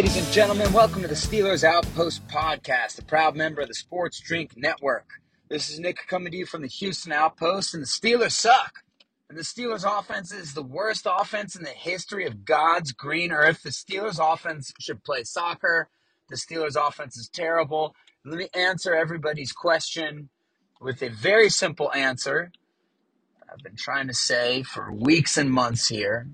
Ladies and gentlemen. Welcome to the Steelers Outpost Podcast, a proud member of the Sports Drink Network. This is Nick coming to you from the Houston Outpost, and the Steelers suck. And the Steelers' offense is the worst offense in the history of God's green earth. The Steelers' offense should play soccer. The Steelers' offense is terrible. Let me answer everybody's question with a very simple answer. I've been trying to say for weeks and months here.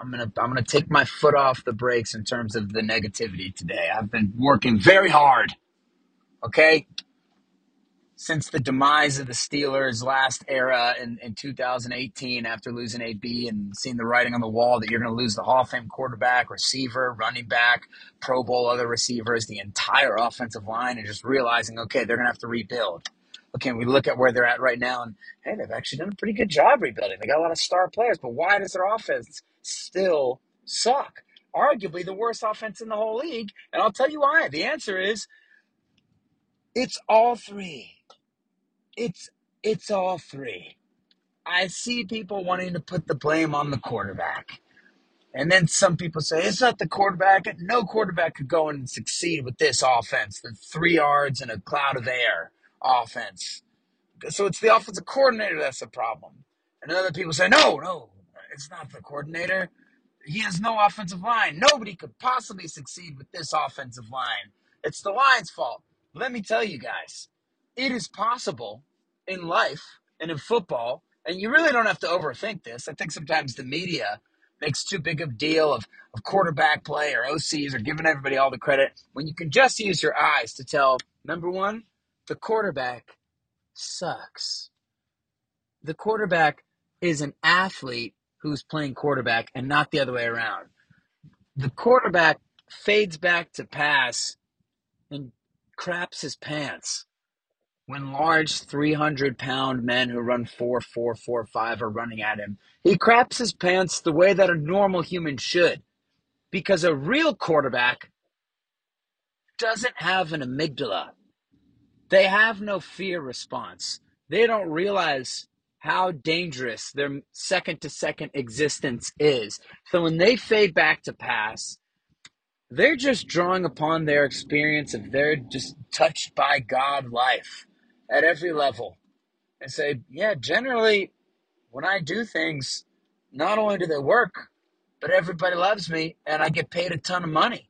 I'm gonna I'm gonna take my foot off the brakes in terms of the negativity today. I've been working very hard. Okay? Since the demise of the Steelers last era in, in 2018 after losing AB and seeing the writing on the wall that you're gonna lose the Hall of Fame quarterback, receiver, running back, Pro Bowl other receivers, the entire offensive line, and just realizing, okay, they're gonna have to rebuild. Okay, we look at where they're at right now, and hey, they've actually done a pretty good job rebuilding. They got a lot of star players, but why does their offense still suck? Arguably the worst offense in the whole league, and I'll tell you why. The answer is it's all three. It's it's all three. I see people wanting to put the blame on the quarterback. And then some people say, it's not the quarterback. No quarterback could go and succeed with this offense, the three yards and a cloud of air offense. So it's the offensive coordinator that's the problem. And other people say, no, no, it's not the coordinator. He has no offensive line. Nobody could possibly succeed with this offensive line. It's the line's fault. Let me tell you guys, it is possible in life and in football, and you really don't have to overthink this. I think sometimes the media makes too big of a deal of, of quarterback play or OCs or giving everybody all the credit when you can just use your eyes to tell, number one, the quarterback sucks. The quarterback is an athlete who's playing quarterback and not the other way around. The quarterback fades back to pass and craps his pants when large 300 pound men who run 4 4 4 5 are running at him. He craps his pants the way that a normal human should because a real quarterback doesn't have an amygdala. They have no fear response. They don't realize how dangerous their second to second existence is. So when they fade back to pass, they're just drawing upon their experience of their just touched by God life at every level and say, yeah, generally, when I do things, not only do they work, but everybody loves me and I get paid a ton of money.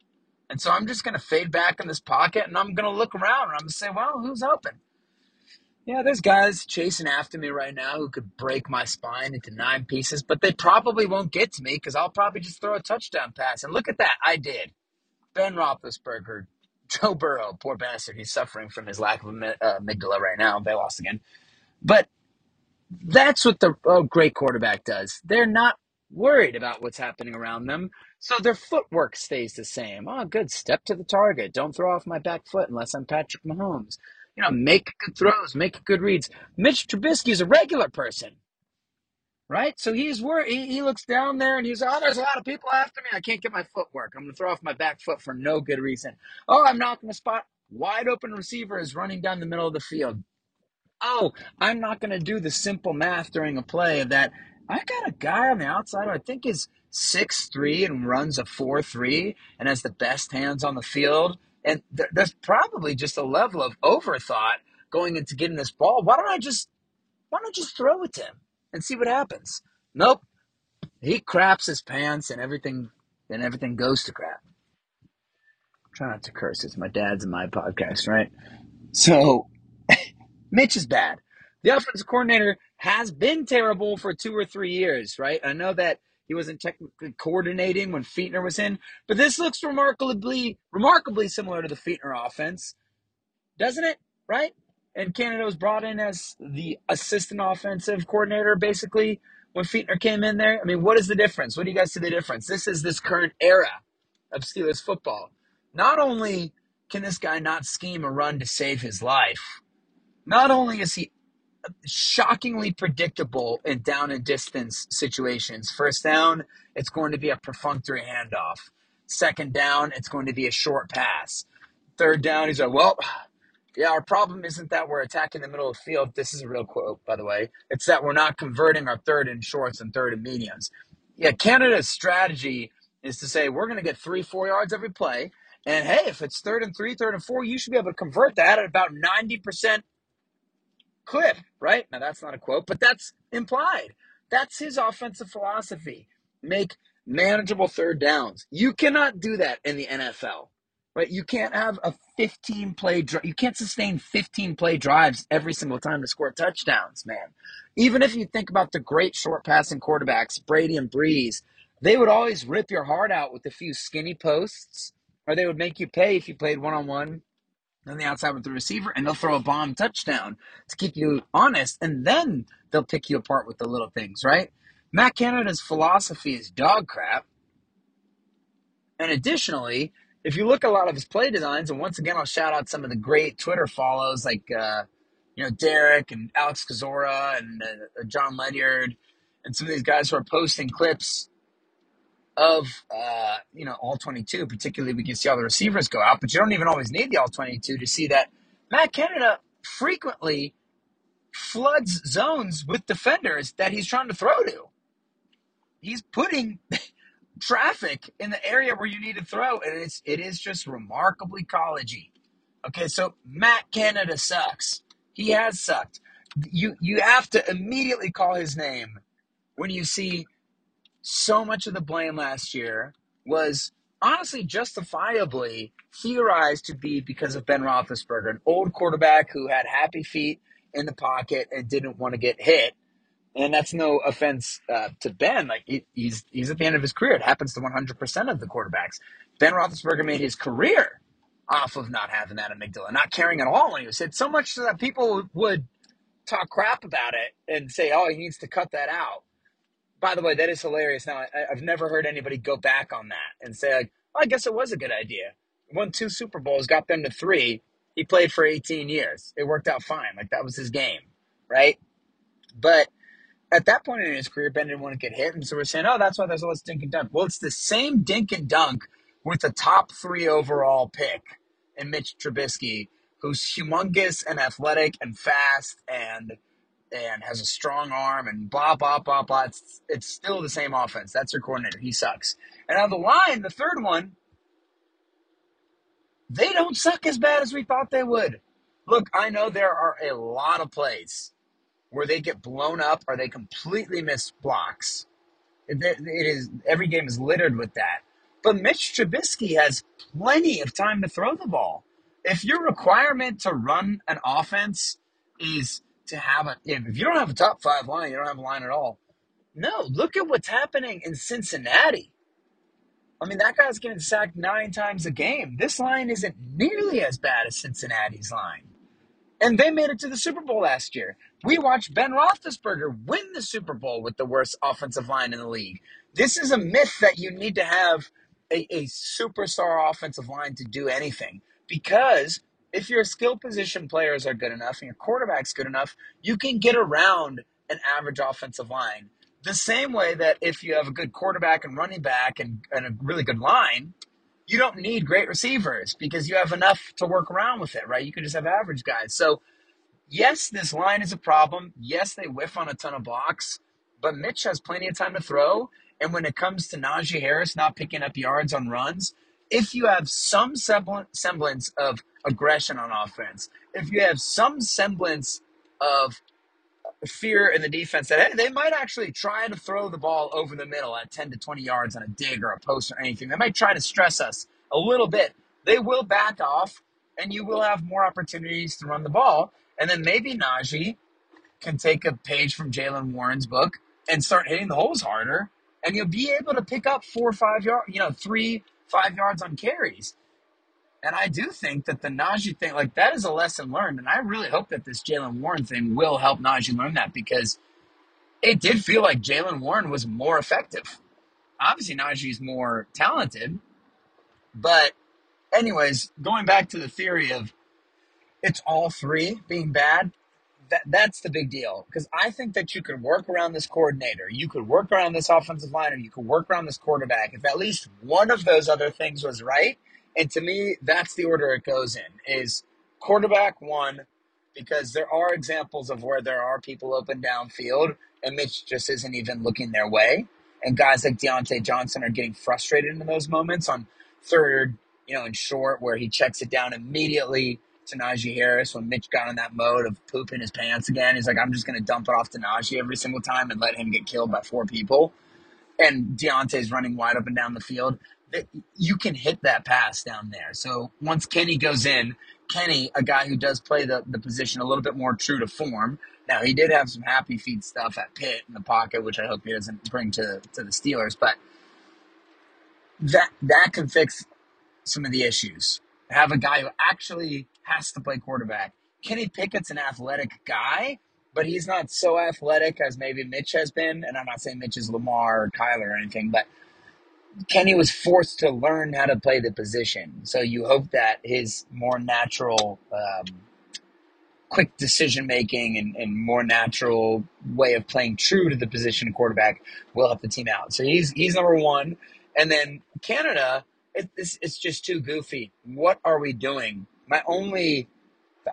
And so I'm just going to fade back in this pocket and I'm going to look around and I'm going to say, well, who's open? Yeah, there's guys chasing after me right now who could break my spine into nine pieces, but they probably won't get to me because I'll probably just throw a touchdown pass. And look at that, I did. Ben Roethlisberger, Joe Burrow, poor bastard, he's suffering from his lack of uh, amygdala right now. They lost again. But that's what the oh, great quarterback does. They're not worried about what's happening around them, so their footwork stays the same. Oh, good. Step to the target. Don't throw off my back foot unless I'm Patrick Mahomes. You know, make good throws, make good reads. Mitch Trubisky is a regular person, right? So he's worried. He, he looks down there and he's, oh, there's a lot of people after me. I can't get my footwork. I'm going to throw off my back foot for no good reason. Oh, I'm not going to spot. Wide open receiver is running down the middle of the field oh, I'm not going to do the simple math during a play of that. I got a guy on the outside who I think is six three and runs a four three and has the best hands on the field. And th- there's probably just a level of overthought going into getting this ball. Why don't I just why don't I just throw it to him and see what happens? Nope. He craps his pants and everything and everything goes to crap. Try not to curse. It's my dad's and my podcast, right? So, Mitch is bad. The offensive coordinator has been terrible for two or three years, right? I know that he wasn't technically coordinating when Fichtner was in, but this looks remarkably, remarkably similar to the Fichtner offense, doesn't it? Right? And Canada was brought in as the assistant offensive coordinator, basically, when Fichtner came in there. I mean, what is the difference? What do you guys see the difference? This is this current era of Steelers football. Not only can this guy not scheme a run to save his life, not only is he shockingly predictable in down and distance situations. First down, it's going to be a perfunctory handoff. Second down, it's going to be a short pass. Third down, he's like, well, yeah, our problem isn't that we're attacking the middle of the field. This is a real quote, by the way. It's that we're not converting our third and shorts and third and mediums. Yeah, Canada's strategy is to say we're going to get three, four yards every play. And hey, if it's third and three, third and four, you should be able to convert that at about 90% clip, right? Now that's not a quote, but that's implied. That's his offensive philosophy. Make manageable third downs. You cannot do that in the NFL. Right? You can't have a 15 play dri- you can't sustain 15 play drives every single time to score touchdowns, man. Even if you think about the great short passing quarterbacks, Brady and Brees, they would always rip your heart out with a few skinny posts, or they would make you pay if you played one on one on the outside with the receiver, and they'll throw a bomb touchdown to keep you honest, and then they'll pick you apart with the little things, right? Matt Canada's philosophy is dog crap. And additionally, if you look at a lot of his play designs, and once again, I'll shout out some of the great Twitter follows like, uh, you know, Derek and Alex Kozora and uh, Jon Ledyard and some of these guys who are posting clips of, uh, you know, all 22, particularly we can see all the receivers go out, but you don't even always need the all 22 to see that Matt Canada frequently floods zones with defenders that he's trying to throw to. He's putting traffic in the area where you need to throw, and it's it is just remarkably collegey. Okay, so Matt Canada sucks. He has sucked. You you have to immediately call his name when you see so much of the blame last year was honestly justifiably theorized to be because of Ben Roethlisberger, an old quarterback who had happy feet in the pocket and didn't want to get hit. And that's no offense uh, to Ben. Like he, he's he's at the end of his career. It happens to 100% of the quarterbacks. Ben Roethlisberger made his career off of not having that amygdala, not caring at all when he was hit. So much so that people would talk crap about it and say, "Oh, he needs to cut that out." By the way, that is hilarious. Now, I, I've never heard anybody go back on that and say, like, well, "I guess it was a good idea." Won two Super Bowls, got them to three. He played for 18 years. It worked out fine. Like that was his game, right? But at that point in his career, Ben didn't want to get hit, and so we're saying, "Oh, that's why there's all this dink and dunk." Well, it's the same dink and dunk with the top three overall pick in Mitch Trubisky, who's humongous and athletic and fast and and has a strong arm and blah blah blah blah. It's it's still the same offense. That's your coordinator. He sucks. And on the line, the third one, they don't suck as bad as we thought they would. Look, I know there are a lot of plays where they get blown up or they completely miss blocks. It, it is every game is littered with that. But Mitch Trubisky has plenty of time to throw the ball. If your requirement to run an offense is to have a, if you don't have a top five line, you don't have a line at all. No, look at what's happening in Cincinnati. I mean, that guy's getting sacked nine times a game. This line isn't nearly as bad as Cincinnati's line. And they made it to the Super Bowl last year. We watched Ben Roethlisberger win the Super Bowl with the worst offensive line in the league. This is a myth that you need to have a, a superstar offensive line to do anything. Because if your skill position players are good enough and your quarterback's good enough, you can get around an average offensive line. The same way that if you have a good quarterback and running back and, and a really good line, you don't need great receivers because you have enough to work around with it, right? You can just have average guys. So, yes, this line is a problem. Yes, they whiff on a ton of blocks, but Mitch has plenty of time to throw. And when it comes to Najee Harris not picking up yards on runs, if you have some semblance of aggression on offense, if you have some semblance of fear in the defense that hey, they might actually try to throw the ball over the middle at 10 to 20 yards on a dig or a post or anything. They might try to stress us a little bit. they will back off and you will have more opportunities to run the ball. And then maybe Najee can take a page from Jaylen Warren's book and start hitting the holes harder. And you'll be able to pick up four or five yards, you know, three, five yards on carries. And I do think that the Najee thing, like that is a lesson learned. And I really hope that this Jaylen Warren thing will help Najee learn that because it did feel like Jaylen Warren was more effective. Obviously, Najee's more talented. But, anyways, going back to the theory of it's all three being bad, that, that's the big deal. Because I think that you could work around this coordinator, you could work around this offensive line, or you could work around this quarterback. If at least one of those other things was right, and to me, that's the order it goes in: is quarterback one, because there are examples of where there are people open downfield, and Mitch just isn't even looking their way, and guys like Diontae Johnson are getting frustrated in those moments on third, you know, in short, where he checks it down immediately to Najee Harris when Mitch got in that mode of pooping his pants again. He's like, I'm just going to dump it off to Najee every single time and let him get killed by four people. And Diontae's running wide up and down the field. You can hit that pass down there. So once Kenny goes in, Kenny, a guy who does play the, the position a little bit more true to form. Now he did have some happy feet stuff at Pitt in the pocket, which I hope he doesn't bring to, to the Steelers, but that that can fix some of the issues. Have a guy who actually has to play quarterback. Kenny Pickett's an athletic guy, but he's not so athletic as maybe Mitch has been. And I'm not saying Mitch is Lamar or Kyler or anything, but Kenny was forced to learn how to play the position. So you hope that his more natural, um, quick decision making and, and more natural way of playing true to the position of quarterback will help the team out. So he's he's number one. And then Canada, it, it's, it's just too goofy. What are we doing? My only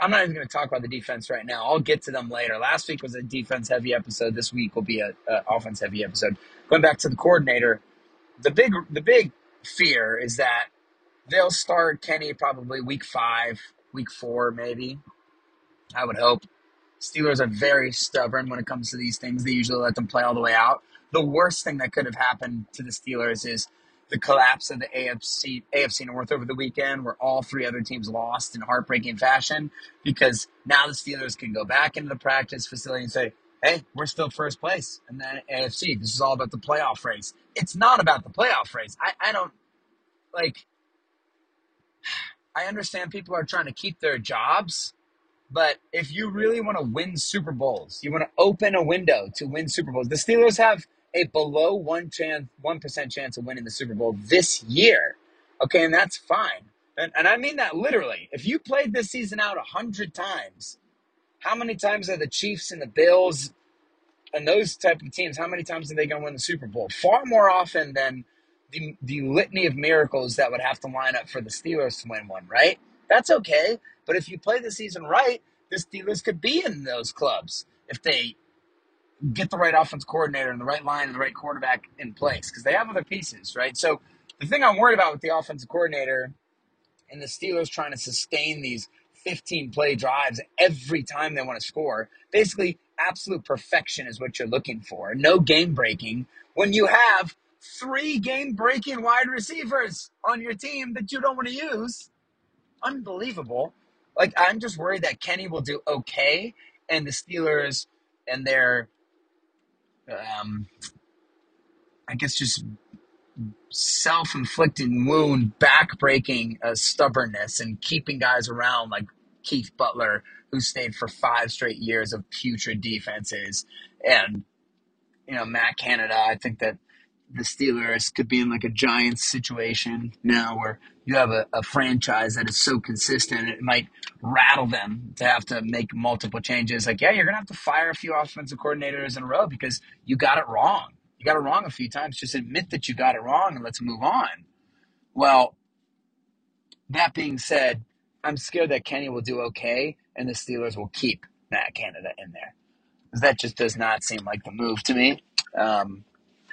I'm not even going to talk about the defense right now. I'll get to them later. Last week was a defense heavy episode. This week will be a, a offense heavy episode. Going back to the coordinator, the big the big fear is that they'll start Kenny probably week five, week four, maybe. I would hope. Steelers are very stubborn when it comes to these things. They usually let them play all the way out. The worst thing that could have happened to the Steelers is the collapse of the AFC AFC North over the weekend, where all three other teams lost in heartbreaking fashion. Because now the Steelers can go back into the practice facility and say, "Hey, we're still first place in the AFC. This is all about the playoff race. It's not about the playoff race. I, I don't like. I understand people are trying to keep their jobs, but if you really want to win Super Bowls, you want to open a window to win Super Bowls. The Steelers have a below one chance, one percent chance of winning the Super Bowl this year. Okay, and that's fine. And, and I mean that literally. If you played this season out a hundred times, how many times are the Chiefs and the Bills and those type of teams? How many times are they going to win the Super Bowl? Far more often than the the litany of miracles that would have to line up for the Steelers to win one. Right? That's okay. But if you play the season right, the Steelers could be in those clubs if they get the right offense coordinator and the right line and the right quarterback in place because they have other pieces, right? So the thing I'm worried about with the offensive coordinator and the Steelers trying to sustain these 15 play drives every time they want to score, basically absolute perfection is what you're looking for. No game breaking when you have three game breaking wide receivers on your team that you don't want to use. Unbelievable. Like I'm just worried that Kenny will do okay and the Steelers and their um, I guess just self-inflicted wound, back-breaking uh, stubbornness, and keeping guys around like Keith Butler, who stayed for five straight years of putrid defenses, and you know Matt Canada. I think that the Steelers could be in like a Giants situation now, where you have a, a franchise that is so consistent, it might rattle them to have to make multiple changes. Like, yeah, you're gonna have to fire a few offensive coordinators in a row because you got it wrong. You got it wrong a few times. Just admit that you got it wrong and let's move on. Well, that being said, I'm scared that Kenny will do okay and the Steelers will keep Matt Canada in there. That just does not seem like the move to me. Um,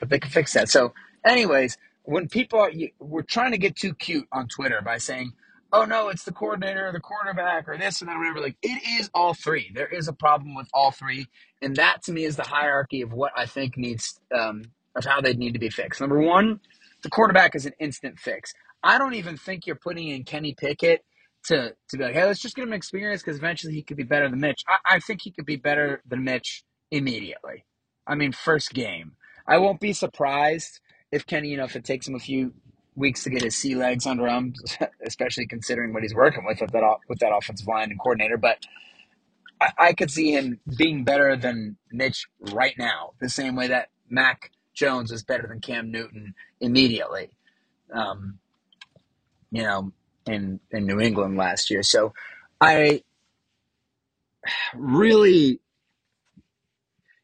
but they can fix that. So, anyways, when people are, you, we're trying to get too cute on Twitter by saying, oh no, it's the coordinator or the quarterback or this and that, or whatever. Like, it is all three. There is a problem with all three. And that to me is the hierarchy of what I think needs, um, of how they need to be fixed. Number one, the quarterback is an instant fix. I don't even think you're putting in Kenny Pickett to to be like, hey, let's just get him experience because eventually he could be better than Mitch. I, I think he could be better than Mitch immediately. I mean, first game. I won't be surprised if Kenny, you know, if it takes him a few weeks to get his sea legs under him, especially considering what he's working with with that with that offensive line and coordinator. But I, I could see him being better than Mitch right now, the same way that Mac Jones is better than Cam Newton immediately. Um, you know, in in New England last year. So I really,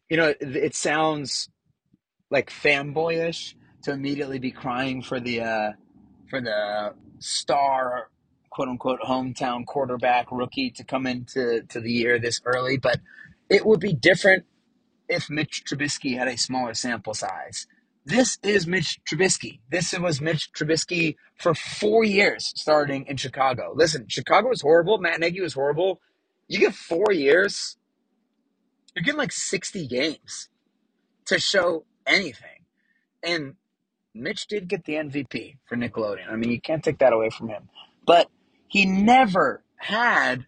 you know, it, it sounds like fanboyish to immediately be crying for the uh, for the star quote unquote hometown quarterback rookie to come into to the year this early, but it would be different if Mitch Trubisky had a smaller sample size. This is Mitch Trubisky. This was Mitch Trubisky for four years starting in Chicago. Listen, Chicago was horrible. Matt Nagy was horrible. You get four years, you're getting like 60 games to show anything. And Mitch did get the MVP for Nickelodeon. I mean, you can't take that away from him. But he never had,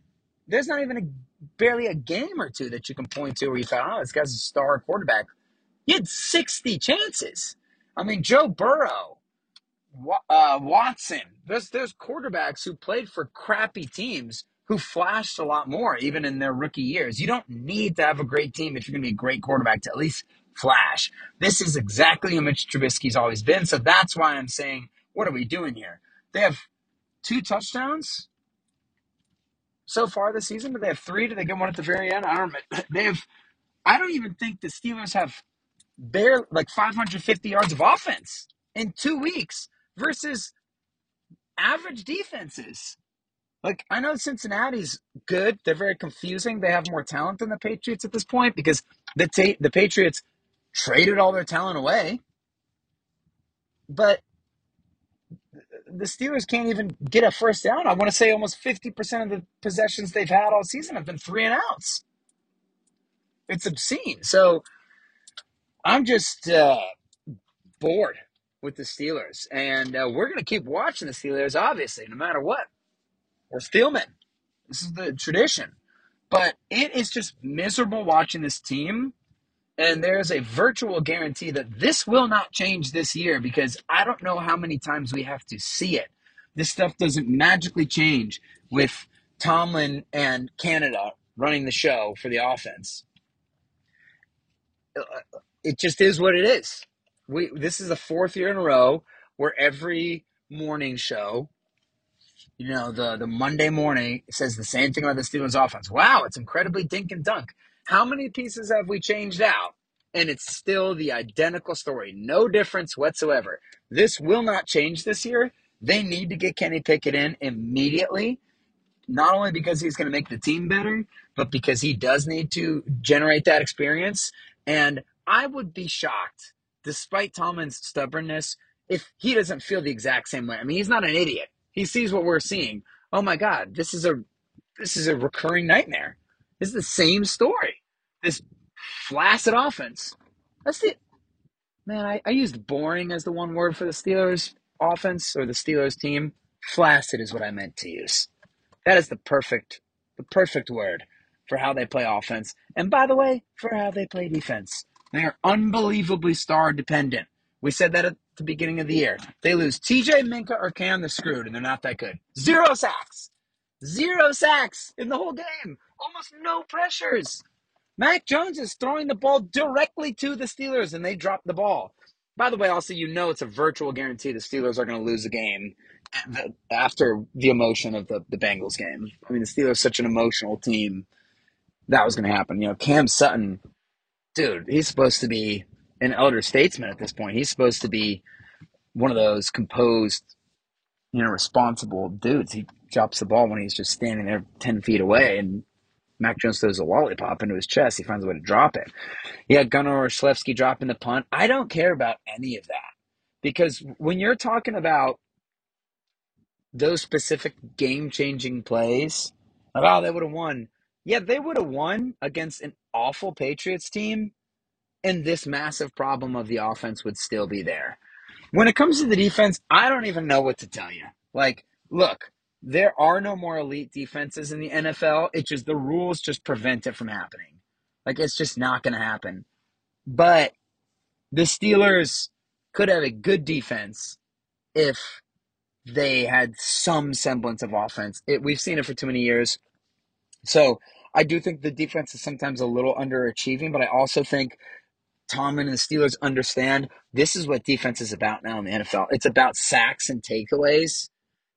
there's not even a barely a game or two that you can point to where you thought, oh, this guy's a star quarterback. He had 60 chances. I mean, Joe Burrow, uh, Watson, there's, there's quarterbacks who played for crappy teams who flashed a lot more, even in their rookie years. You don't need to have a great team if you're going to be a great quarterback to at least flash. This is exactly who Mitch Trubisky's always been. So that's why I'm saying, what are we doing here? They have two touchdowns so far this season, but they have three. Did they get one at the very end? I don't. They have. I don't even think the Steelers have bare like 550 yards of offense in two weeks versus average defenses. Like I know Cincinnati's good. They're very confusing. They have more talent than the Patriots at this point because the ta- the Patriots traded all their talent away. But the Steelers can't even get a first down. I want to say almost 50% of the possessions they've had all season have been three and outs. It's obscene. So I'm just uh, bored with the Steelers. And uh, we're going to keep watching the Steelers, obviously, no matter what. We're Steelmen. This is the tradition. But it is just miserable watching this team and there's a virtual guarantee that this will not change this year because I don't know how many times we have to see it. This stuff doesn't magically change with Tomlin and Canada running the show for the offense. Uh, it just is what it is. We this is the fourth year in a row where every morning show, you know, the the Monday morning says the same thing about the Steelers offense. Wow, it's incredibly dink and dunk. How many pieces have we changed out? And it's still the identical story. No difference whatsoever. This will not change this year. They need to get Kenny Pickett in immediately, not only because he's going to make the team better, but because he does need to generate that experience. And I would be shocked, despite Tomlin's stubbornness, if he doesn't feel the exact same way. I mean, he's not an idiot. He sees what we're seeing. Oh my God, this is a this is a recurring nightmare. This is the same story. This flaccid offense. That's the man. I, I used boring as the one word for the Steelers offense or the Steelers team. Flaccid is what I meant to use. That is the perfect, the perfect word for how they play offense. And by the way, for how they play defense. They are unbelievably star dependent. We said that at the beginning of the year. They lose TJ Minkah or Cam, they're screwed, and they're not that good. Zero sacks. Zero sacks in the whole game. Almost no pressures. Mac Jones is throwing the ball directly to the Steelers, and they drop the ball. By the way, also, you know it's a virtual guarantee the Steelers are going to lose the game after the emotion of the, the Bengals game. I mean, the Steelers are such an emotional team. That was going to happen. You know, Cam Sutton, dude, he's supposed to be an elder statesman at this point. He's supposed to be one of those composed, you know, responsible dudes. He drops the ball when he's just standing there 10 feet away and Mac Jones throws a lollipop into his chest. He finds a way to drop it. Yeah, Gunner or dropping the punt. I don't care about any of that because when you're talking about those specific game changing plays, like, oh, they would have won. Yeah, they would have won against an awful Patriots team, and this massive problem of the offense would still be there. When it comes to the defense, I don't even know what to tell you. Like, look, there are no more elite defenses in the NFL. It's just the rules just prevent it from happening. Like, it's just not going to happen. But the Steelers could have a good defense if they had some semblance of offense. It, we've seen it for too many years. So I do think the defense is sometimes a little underachieving, but I also think Tomlin and the Steelers understand this is what defense is about now in the NFL. It's about sacks and takeaways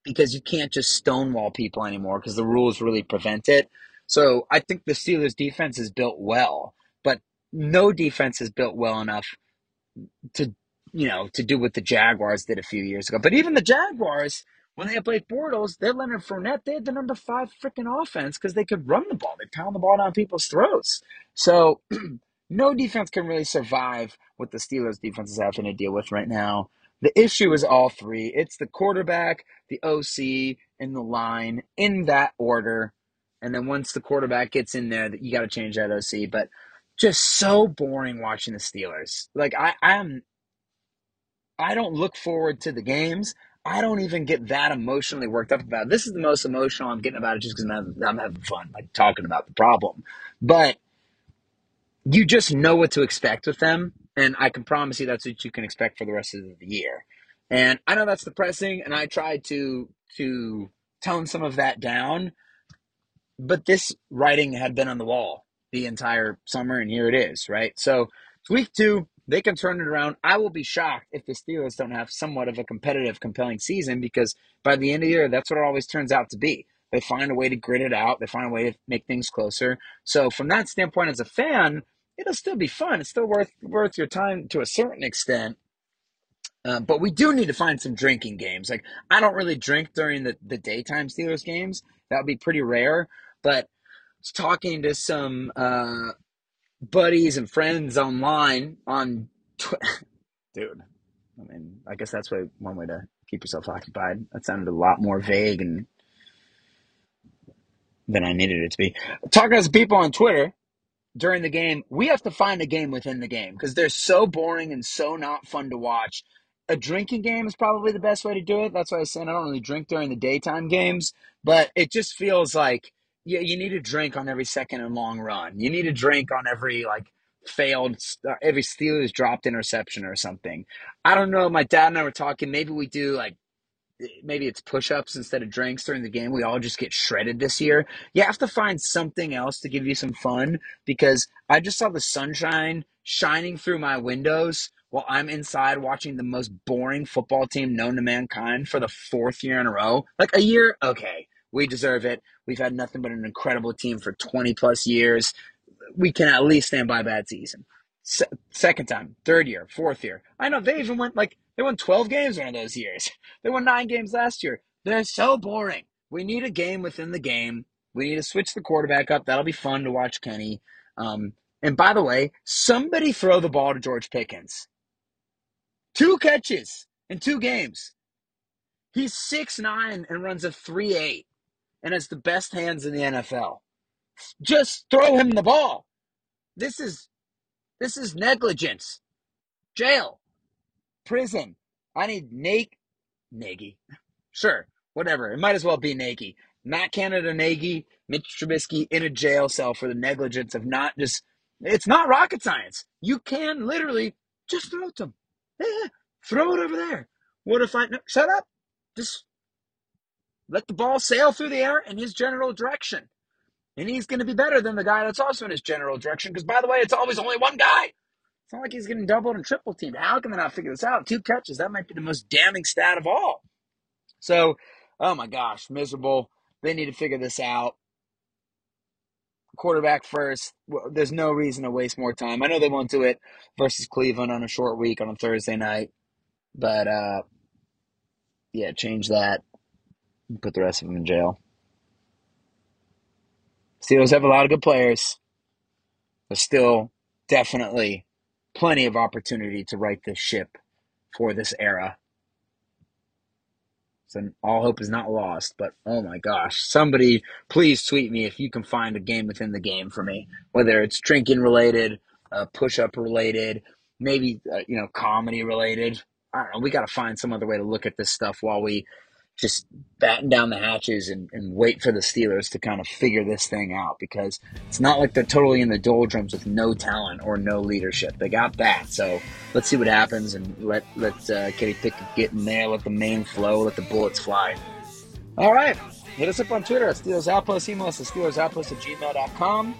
because you can't just stonewall people anymore because the rules really prevent it. So I think the Steelers defense is built well, but no defense is built well enough to you know to do what the Jaguars did a few years ago. But even the Jaguars, when they had Blake Bortles, they had Leonard Fournette. They had the number five freaking offense because they could run the ball. They pound the ball down people's throats. So no defense can really survive what the Steelers defense is having to deal with right now. The issue is all three. It's the quarterback, the OC, and the line in that order. And then once the quarterback gets in there, that you got to change that OC. But just so boring watching the Steelers. Like I, I'm, I don't look forward to the games. I don't even get that emotionally worked up about it. This is the most emotional I'm getting about it just because I'm, I'm having fun, like talking about the problem. But you just know what to expect with them, and I can promise you that's what you can expect for the rest of the year. And I know that's depressing, and I tried to to tone some of that down, but this writing had been on the wall the entire summer, and here it is, right? So it's week two. They can turn it around. I will be shocked if the Steelers don't have somewhat of a competitive, compelling season because by the end of the year, that's what it always turns out to be. They find a way to grit it out. They find a way to make things closer. So from that standpoint, as a fan, it'll still be fun. It's still worth worth your time to a certain extent. Uh, but we do need to find some drinking games. Like I don't really drink during the, the daytime Steelers games. That would be pretty rare. But talking to some uh, buddies and friends online on, tw- dude. I mean, I guess that's way, one way to keep yourself occupied. That sounded a lot more vague and than I needed it to be. Talking to some people on Twitter during the game, we have to find a game within the game because they're so boring and so not fun to watch. A drinking game is probably the best way to do it. That's why I was saying I don't really drink during the daytime games, but it just feels like yeah, you need a drink on every second and long run. You need a drink on every like failed, uh, every Steelers dropped interception or something. I don't know. My dad and I were talking. Maybe we do like maybe it's push-ups instead of drinks during the game. We all just get shredded this year. You have to find something else to give you some fun because I just saw the sunshine shining through my windows while I'm inside watching the most boring football team known to mankind for the fourth year in a row. Like a year, okay, we deserve it. We've had nothing but an incredible team for 20 plus years. We can at least stand by bad season. Se- second time, third year, fourth year. I know they even went like they won 12 games one of those years. They won nine games last year. They're so boring. We need a game within the game. We need to switch the quarterback up. That'll be fun to watch Kenny. Um, and by the way, somebody throw the ball to George Pickens. Two catches in two games. He's six nine and runs a three eight, and has the best hands in the NFL. Just throw him the ball. This is this is negligence. Jail. Prison. I need Nate Nagy. Sure, whatever. It might as well be Nagy. Matt Canada Nagy, Mitch Trubisky in a jail cell for the negligence of not just. It's not rocket science. You can literally just throw it to him. Yeah, throw it over there. What if I. No, shut up. Just let the ball sail through the air in his general direction. And he's going to be better than the guy that's also in his general direction. Because, by the way, it's always only one guy. It's not like he's getting doubled and triple teamed. How can they not figure this out? Two catches. That might be the most damning stat of all. So, oh my gosh, miserable. They need to figure this out. Quarterback first. Well, there's no reason to waste more time. I know they won't do it versus Cleveland on a short week on a Thursday night. But, uh, yeah, change that. Put the rest of them in jail. Steelers have a lot of good players. There's still definitely plenty of opportunity to right this ship for this era. So all hope is not lost. But oh my gosh, somebody please tweet me if you can find a game within the game for me, whether it's drinking related, uh, push up related, maybe uh, you know comedy related. I don't know. We got to find some other way to look at this stuff while we just batten down the hatches and, and wait for the Steelers to kind of figure this thing out because it's not like they're totally in the doldrums with no talent or no leadership. They got that. So let's see what happens and let let uh, Kenny Pickett get in there, let the main flow, let the bullets fly. All right. Hit us up on Twitter at Steelers Outpost. Email us at SteelersOutpost at gmail.com.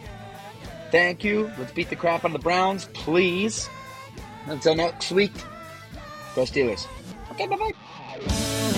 Thank you. Let's beat the crap out of the Browns, please. Until next week, go Steelers. Okay, bye bye.